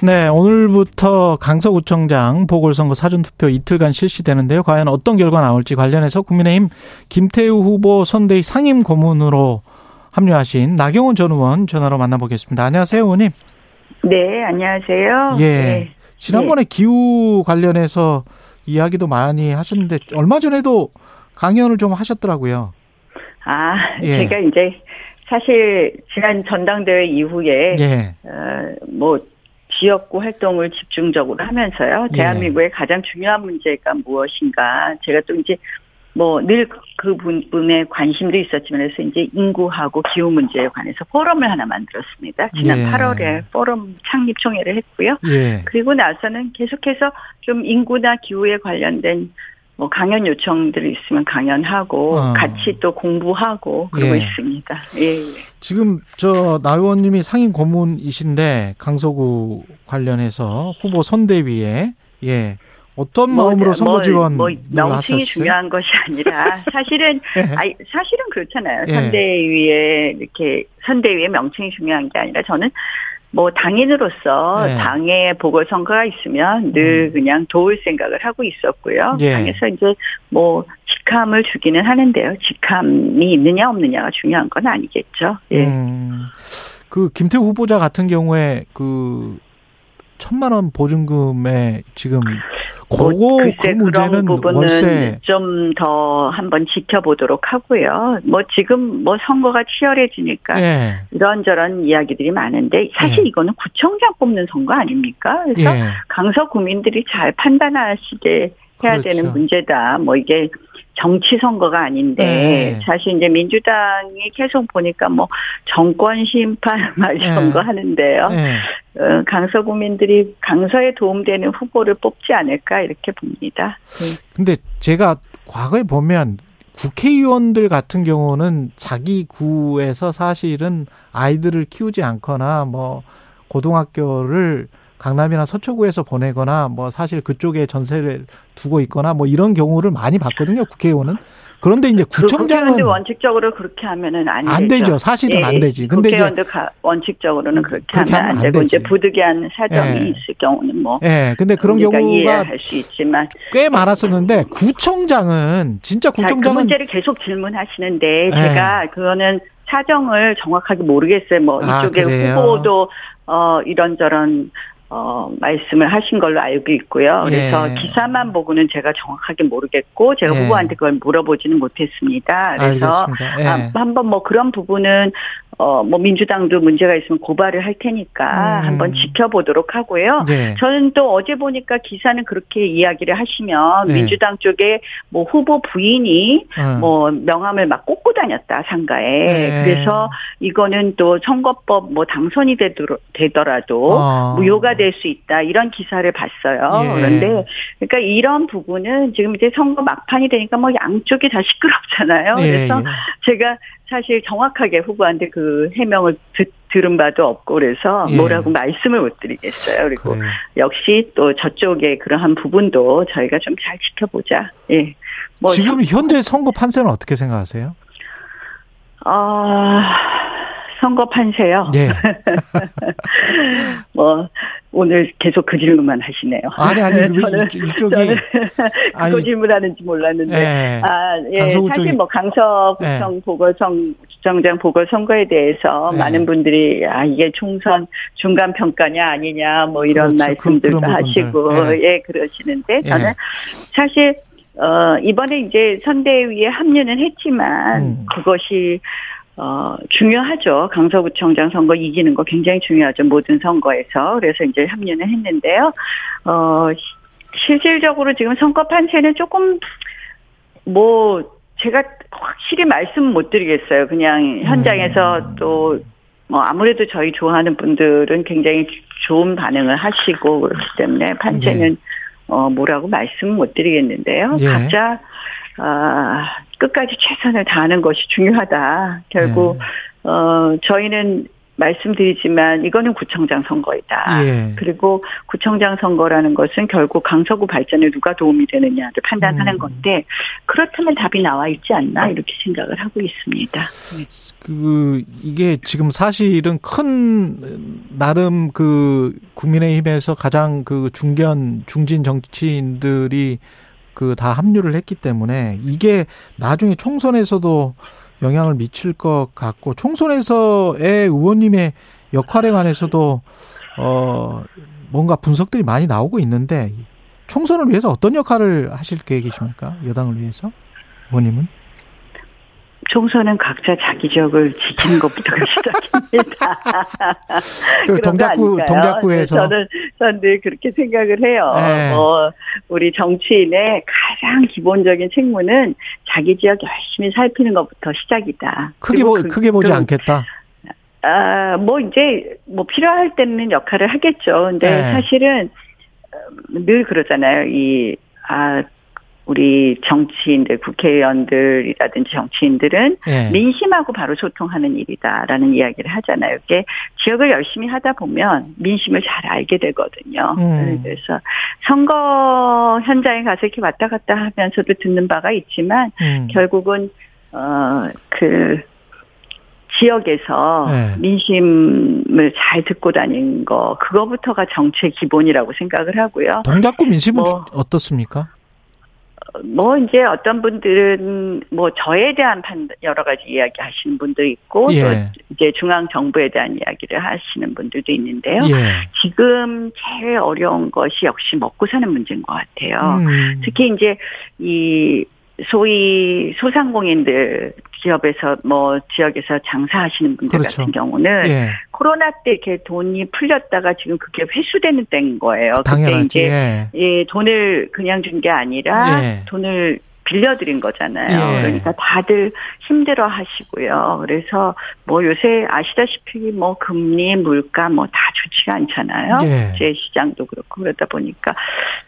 네, 오늘부터 강서구청장 보궐선거 사전투표 이틀간 실시되는데요. 과연 어떤 결과 나올지 관련해서 국민의힘 김태우 후보 선대위 상임 고문으로 합류하신 나경원 전 의원 전화로 만나보겠습니다. 안녕하세요, 의원님. 네, 안녕하세요. 예. 네. 지난번에 기후 관련해서 이야기도 많이 하셨는데 얼마 전에도 강연을 좀 하셨더라고요. 아, 예. 제가 이제 사실 지난 전당대회 이후에 예. 어, 뭐 지역구 활동을 집중적으로 하면서요. 예. 대한민국의 가장 중요한 문제가 무엇인가. 제가 또 이제 뭐 늘그 부분에 관심도 있었지만 해서 이제 인구하고 기후 문제에 관해서 포럼을 하나 만들었습니다. 지난 예. 8월에 포럼 창립 총회를 했고요. 예. 그리고 나서는 계속해서 좀 인구나 기후에 관련된 뭐 강연 요청들이 있으면 강연하고 어. 같이 또 공부하고 그러고 예. 있습니다. 예, 예. 지금 저 나 의원님이 상임 고문이신데 강서구 관련해서 후보 선대위에 예 어떤 마음으로 뭐, 선거 뭐, 지원을 뭐 명칭이 하셨어요? 중요한 것이 아니라 사실은 예. 아니, 사실은 그렇잖아요. 예. 선대위에 이렇게 선대위의 명칭이 중요한 게 아니라 저는 뭐 당인으로서 예. 당의 보궐선거가 있으면 늘 그냥 도울 생각을 하고 있었고요. 음. 예. 당에서 이제 뭐 직함을 주기는 하는데요. 직함이 있느냐 없느냐가 중요한 건 아니겠죠. 예. 음, 그 김태우 후보자 같은 경우에 그 천만 원 보증금에 지금 뭐 그거 그 글쎄 문제는 부분은 좀 더 한번 지켜보도록 하고요. 뭐 지금 뭐 선거가 치열해지니까 예. 이런저런 이야기들이 많은데 사실 예. 이거는 구청장 뽑는 선거 아닙니까? 그래서 예. 강서 구민들이 잘 판단하시게 해야 그렇죠. 되는 문제다. 뭐 이게 정치 선거가 아닌데 네. 사실 이제 민주당이 계속 보니까 뭐 정권 심판 막 이런 네. 거 하는데요. 예. 어, 강서 구민들이 강서에 도움되는 후보를 뽑지 않을까 이렇게 봅니다. 네. 근데 제가 과거에 보면 국회의원들 같은 경우는 자기 구에서 사실은 아이들을 키우지 않거나 뭐 고등학교를 강남이나 서초구에서 보내거나 뭐 사실 그쪽에 전세를 두고 있거나 뭐 이런 경우를 많이 봤거든요 국회의원은 그런데 이제 구청장은 원칙적으로 그렇게 하면은 안, 안 되죠. 되죠 사실은 예, 안 되지 근데 이제 국회의원들 가- 원칙적으로는 그렇게, 그렇게 하면 하면 안 안 되고 이제 되지. 부득이한 사정이 예. 있을 경우는 뭐 예 근데 그런 우리가 경우가 이해할 수 있지만 꽤 많았었는데 구청장은 진짜 자, 그 구청장은 문제를 계속 질문하시는데 예. 제가 그거는 사정을 정확하게 모르겠어요. 뭐 아, 이쪽에 그래요? 후보도 어 이런저런 어 말씀을 하신 걸로 알고 있고요. 그래서 예. 기사만 보고는 제가 정확하게 모르겠고 제가 예. 후보한테 그걸 물어보지는 못했습니다. 그래서 예. 아, 한번 뭐 그런 부분은 어 뭐 민주당도 문제가 있으면 고발을 할 테니까 음. 한번 지켜보도록 하고요. 예. 저는 또 어제 보니까 기사는 그렇게 이야기를 하시면 네. 민주당 쪽에 뭐 후보 부인이 어. 뭐 명함을 막 꽂고 다녔다 상가에 네. 그래서 이거는 또 선거법 뭐 당선이 되도록, 되더라도 어. 무효가 될 수 있다 이런 기사를 봤어요. 예. 그런데 그러니까 이런 부분은 지금 이제 선거 막판이 되니까 뭐 양쪽이 다 시끄럽잖아요. 예, 그래서 예. 제가 사실 정확하게 후보한테 그 해명을 듣, 들은 바도 없고 그래서 예. 뭐라고 말씀을 못 드리겠어요. 그리고 그래요. 역시 또 저쪽에 그러한 부분도 저희가 좀 잘 지켜보자. 예. 뭐 지금 현재 선거 판세는 어떻게 생각하세요? 아, 선거 판세요. 예. 뭐 오늘 계속 그 질문만 하시네요. 아니 아니 왜 저는 이쪽- 이쪽이 저는 아니, 그거 질문하는지 몰랐는데. 예. 아, 예. 사실 뭐 강서구청 보궐선 구청장 보궐선거에 대해서 예. 많은 분들이 아 이게 총선 중간 평가냐 아니냐 뭐 이런 그렇죠. 말씀들도 그- 하시고 부분들. 예 그러시는데 예. 저는 사실 어 이번에 이제 선대위에 합류는 했지만 음. 그것이 어, 중요하죠. 강서구청장 선거 이기는 거 굉장히 중요하죠. 모든 선거에서. 그래서 이제 합류는 했는데요. 어, 시- 실질적으로 지금 선거 판세는 조금, 뭐, 제가 확실히 말씀 못 드리겠어요. 그냥 현장에서 음. 또 뭐 아무래도 저희 좋아하는 분들은 굉장히 좋은 반응을 하시고 그렇기 때문에 판세는 예. 어 뭐라고 말씀 못 드리겠는데요. 예. 각자 아 끝까지 최선을 다하는 것이 중요하다. 결국 예. 어 저희는 말씀드리지만 이거는 구청장 선거이다. 예. 그리고 구청장 선거라는 것은 결국 강서구 발전에 누가 도움이 되느냐를 판단하는 음. 건데 그렇다면 답이 나와 있지 않나 이렇게 생각을 하고 있습니다. 그 이게 지금 사실은 큰 나름 그 국민의힘에서 가장 그 중견 중진 정치인들이 그 다 합류를 했기 때문에 이게 나중에 총선에서도 영향을 미칠 것 같고 총선에서의 의원님의 역할에 관해서도 어 뭔가 분석들이 많이 나오고 있는데 총선을 위해서 어떤 역할을 하실 계획이십니까? 여당을 위해서 의원님은? 총선은 각자 자기 지역을 지키는 것부터가 시작입니다. 그 동작구? 동작구에서 저는 저는 늘 그렇게 생각을 해요. 네. 뭐 우리 정치인의 가장 기본적인 책무는 자기 지역 열심히 살피는 것부터 시작이다. 크게 보 그- 크게 보지 그- 않겠다. 아, 뭐 이제 뭐 필요할 때는 역할을 하겠죠. 근데 네. 사실은 음, 늘 그러잖아요. 이 아, 우리 정치인들, 국회의원들이라든지 정치인들은 예. 민심하고 바로 소통하는 일이다라는 이야기를 하잖아요. 이게 지역을 열심히 하다 보면 민심을 잘 알게 되거든요. 음. 그래서 선거 현장에 가서 이렇게 왔다 갔다 하면서도 듣는 바가 있지만 음. 결국은 어그 지역에서 네. 민심을 잘 듣고 다니는 거 그거부터가 정치의 기본이라고 생각을 하고요. 동작구 민심은 뭐. 어떻습니까? 뭐 이제 어떤 분들은 뭐 저에 대한 판 여러 가지 이야기 하시는 분도 있고 예. 또 이제 중앙 정부에 대한 이야기를 하시는 분들도 있는데요. 예. 지금 제일 어려운 것이 역시 먹고 사는 문제인 것 같아요. 음. 특히 이제 이 소위 소상공인들 기업에서 뭐 지역에서 장사하시는 분들 그렇죠. 같은 경우는 예. 코로나 때 이렇게 돈이 풀렸다가 지금 그게 회수되는 때인 거예요. 그때 당연하지. 이제 예. 예, 돈을 그냥 준 게 아니라 예. 돈을 빌려드린 거잖아요. 예. 그러니까 다들 힘들어 하시고요. 그래서 뭐 요새 아시다시피 뭐 금리, 물가 뭐 다 좋지가 않잖아요. 예. 제 시장도 그렇고 그러다 보니까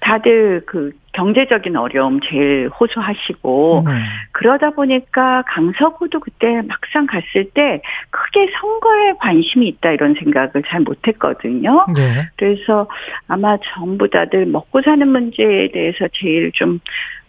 다들 그 경제적인 어려움 제일 호소하시고 음. 그러다 보니까 강서구도 그때 막상 갔을 때 크게 선거에 관심이 있다 이런 생각을 잘 못했거든요. 예. 그래서 아마 전부 다들 먹고 사는 문제에 대해서 제일 좀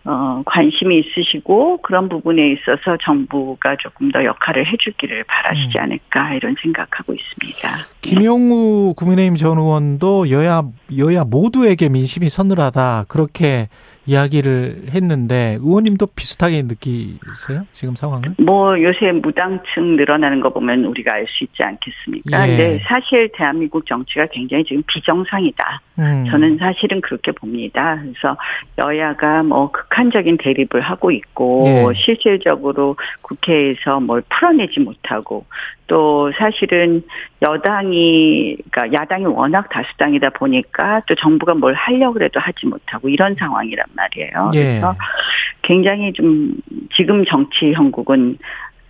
어, 관심이 있으시고 그런 부분에 있어서 정부가 조금 더 역할을 해주기를 바라시지 음. 않을까 이런 생각하고 있습니다. 김용우 국민의힘 전 의원도 여야 여야 모두에게 민심이 서늘하다 그렇게 이야기를 했는데 의원님도 비슷하게 느끼세요? 지금 상황을? 뭐 요새 무당층 늘어나는 거 보면 우리가 알 수 있지 않겠습니까? 예. 근데 사실 대한민국 정치가 굉장히 지금 비정상이다. 음. 저는 사실은 그렇게 봅니다. 그래서 여야가 뭐 극한적인 대립을 하고 있고 예. 실질적으로 국회에서 뭘 풀어내지 못하고 또 사실은 여당이 그러니까 야당이 워낙 다수당이다 보니까 또 정부가 뭘 하려고 해도 하지 못하고 이런 상황이란 말이에요. 예. 그래서 굉장히 좀 지금 정치 형국은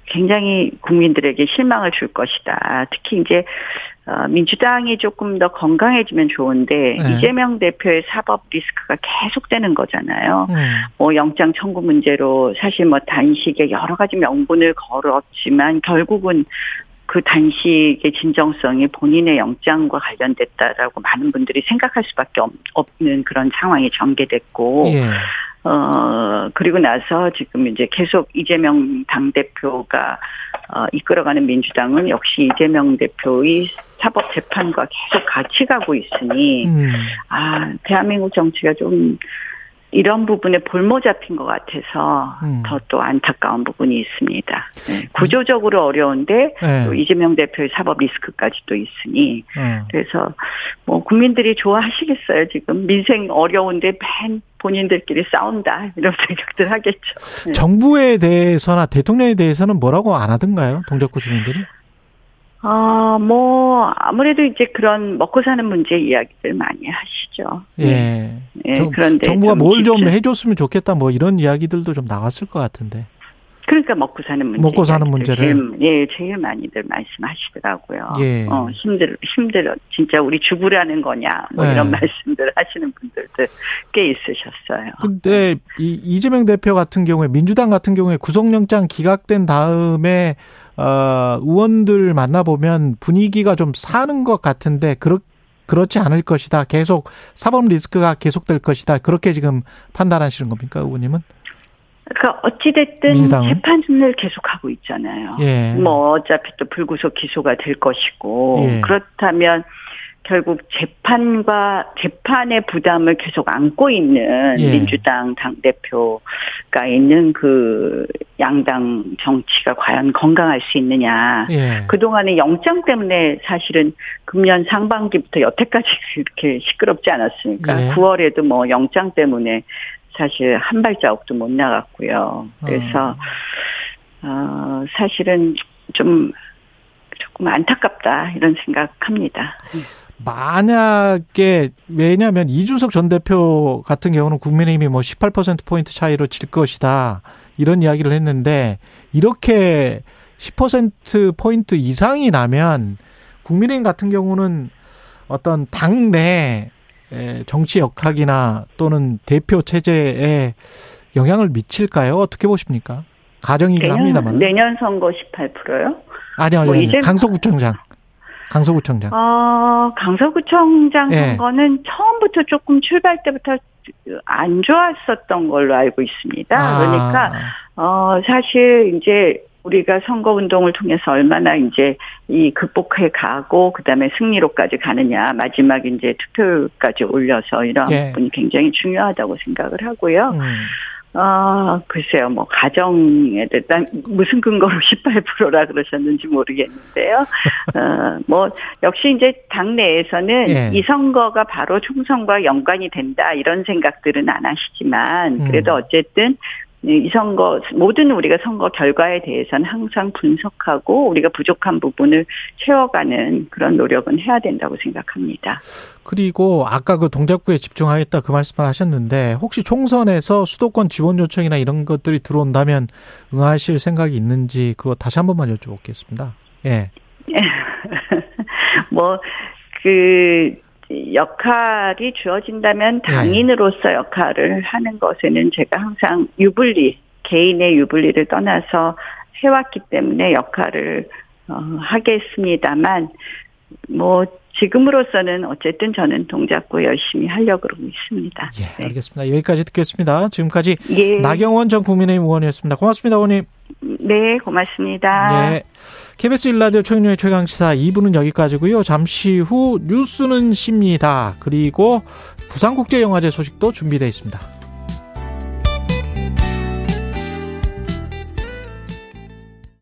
굉장히 국민들에게 실망을 줄 것이다. 특히 이제 어, 민주당이 조금 더 건강해지면 좋은데 네. 이재명 대표의 사법 리스크가 계속되는 거잖아요. 음. 뭐 영장 청구 문제로 사실 뭐 단식에 여러 가지 명분을 걸었지만 결국은 그 단식의 진정성이 본인의 영장과 관련됐다라고 많은 분들이 생각할 수밖에 없- 없는 그런 상황이 전개됐고 예. 어, 그리고 나서 지금 이제 계속 이재명 당대표가, 어, 이끌어가는 민주당은 역시 이재명 대표의 사법 재판과 계속 같이 가고 있으니, 음. 아, 대한민국 정치가 좀 이런 부분에 볼모 잡힌 것 같아서 음. 더또 안타까운 부분이 있습니다. 네, 구조적으로 어려운데 예. 또 이재명 대표의 사법 리스크까지도 있으니 어. 그래서 뭐 국민들이 좋아하시겠어요 지금 민생 어려운데 맨 본인들끼리 싸운다 이런 생각들 하겠죠. 네. 정부에 대해서나 대통령에 대해서는 뭐라고 안 하던가요? 동작구 주민들이? 아뭐 아무래도 이제 그런 먹고 사는 문제 이야기들 많이 하시죠. 네. 예. 예, 정, 그런데 정부가 좀뭘좀 해줬으면 좋겠다 뭐 이런 이야기들도 좀 나왔을 것 같은데. 그러니까 먹고 사는 문제. 먹고 사는 문제를. 제일, 예, 제일 많이들 말씀하시더라고요. 예. 어, 힘들, 힘들어. 진짜 우리 죽으라는 거냐. 뭐 네. 이런 말씀들 하시는 분들도 꽤 있으셨어요. 근데 이 이재명 대표 같은 경우에 민주당 같은 경우에 구속영장 기각된 다음에 어 의원들 만나 보면 분위기가 좀 사는 것 같은데 그렇 그렇지 않을 것이다. 계속 사법 리스크가 계속될 것이다. 그렇게 지금 판단하시는 겁니까, 의원님은? 그러니까 어찌됐든 민주당은? 재판을 계속하고 있잖아요. 예. 뭐 어차피 또 불구속 기소가 될 것이고 예. 그렇다면 결국 재판과 재판의 부담을 계속 안고 있는 예. 민주당 당 대표가 있는 그 양당 정치가 과연 건강할 수 있느냐. 예. 그 동안에 영장 때문에 사실은 금년 상반기부터 여태까지 이렇게 시끄럽지 않았으니까 예. 9월에도 뭐 영장 때문에 사실 한 발자국도 못 나갔고요. 그래서 어, 사실은 좀 조금 안타깝다 이런 생각합니다. 만약에 왜냐하면 이준석 전 대표 같은 경우는 국민의힘이 뭐 18% 포인트 차이로 질 것이다 이런 이야기를 했는데 이렇게 10% 포인트 이상이 나면 국민의힘 같은 경우는 어떤 당내 정치 역학이나 또는 대표 체제에 영향을 미칠까요? 어떻게 보십니까? 가정이긴 합니다만. 내년 선거 18%요? 아니요, 뭐 아니요. 이제- 강서구청장. 강서구청장. 어, 강서구청장 예. 선거는 처음부터 조금 출발 때부터 안 좋았었던 걸로 알고 있습니다. 아. 그러니까 어, 사실 이제 우리가 선거 운동을 통해서 얼마나 이제 이 극복해 가고 그다음에 승리로까지 가느냐 마지막 이제 투표율까지 올려서 이런 예. 부분이 굉장히 중요하다고 생각을 하고요. 음. 아 글쎄요 뭐 가정에 대한 무슨 근거로 18%라 그러셨는지 모르겠는데요. 어 뭐 역시 이제 당내에서는 예. 이 선거가 바로 총선과 연관이 된다 이런 생각들은 안 하시지만 그래도 음. 어쨌든 이 선거 모든 우리가 선거 결과에 대해서는 항상 분석하고 우리가 부족한 부분을 채워가는 그런 노력은 해야 된다고 생각합니다. 그리고 아까 그 동작구에 집중하겠다 그 말씀을 하셨는데 혹시 총선에서 수도권 지원 요청이나 이런 것들이 들어온다면 응하실 생각이 있는지 그거 다시 한 번만 여쭤보겠습니다. 예. 뭐, 그, 역할이 주어진다면 네. 당인으로서 역할을 하는 것에는 제가 항상 유불리, 개인의 유불리를 떠나서 해왔기 때문에 역할을 어, 하겠습니다만, 뭐, 지금으로서는 어쨌든 저는 동작구 열심히 하려고 그러고 있습니다. 예, 네. 알겠습니다. 여기까지 듣겠습니다. 지금까지 예. 나경원 전 국민의힘 의원이었습니다. 고맙습니다, 의원님. 네, 고맙습니다. 네. KBS 일라디오 최경영의 최강시사 2부는 여기까지고요. 잠시 후 뉴스는 쉽니다. 그리고 부산국제영화제 소식도 준비되어 있습니다.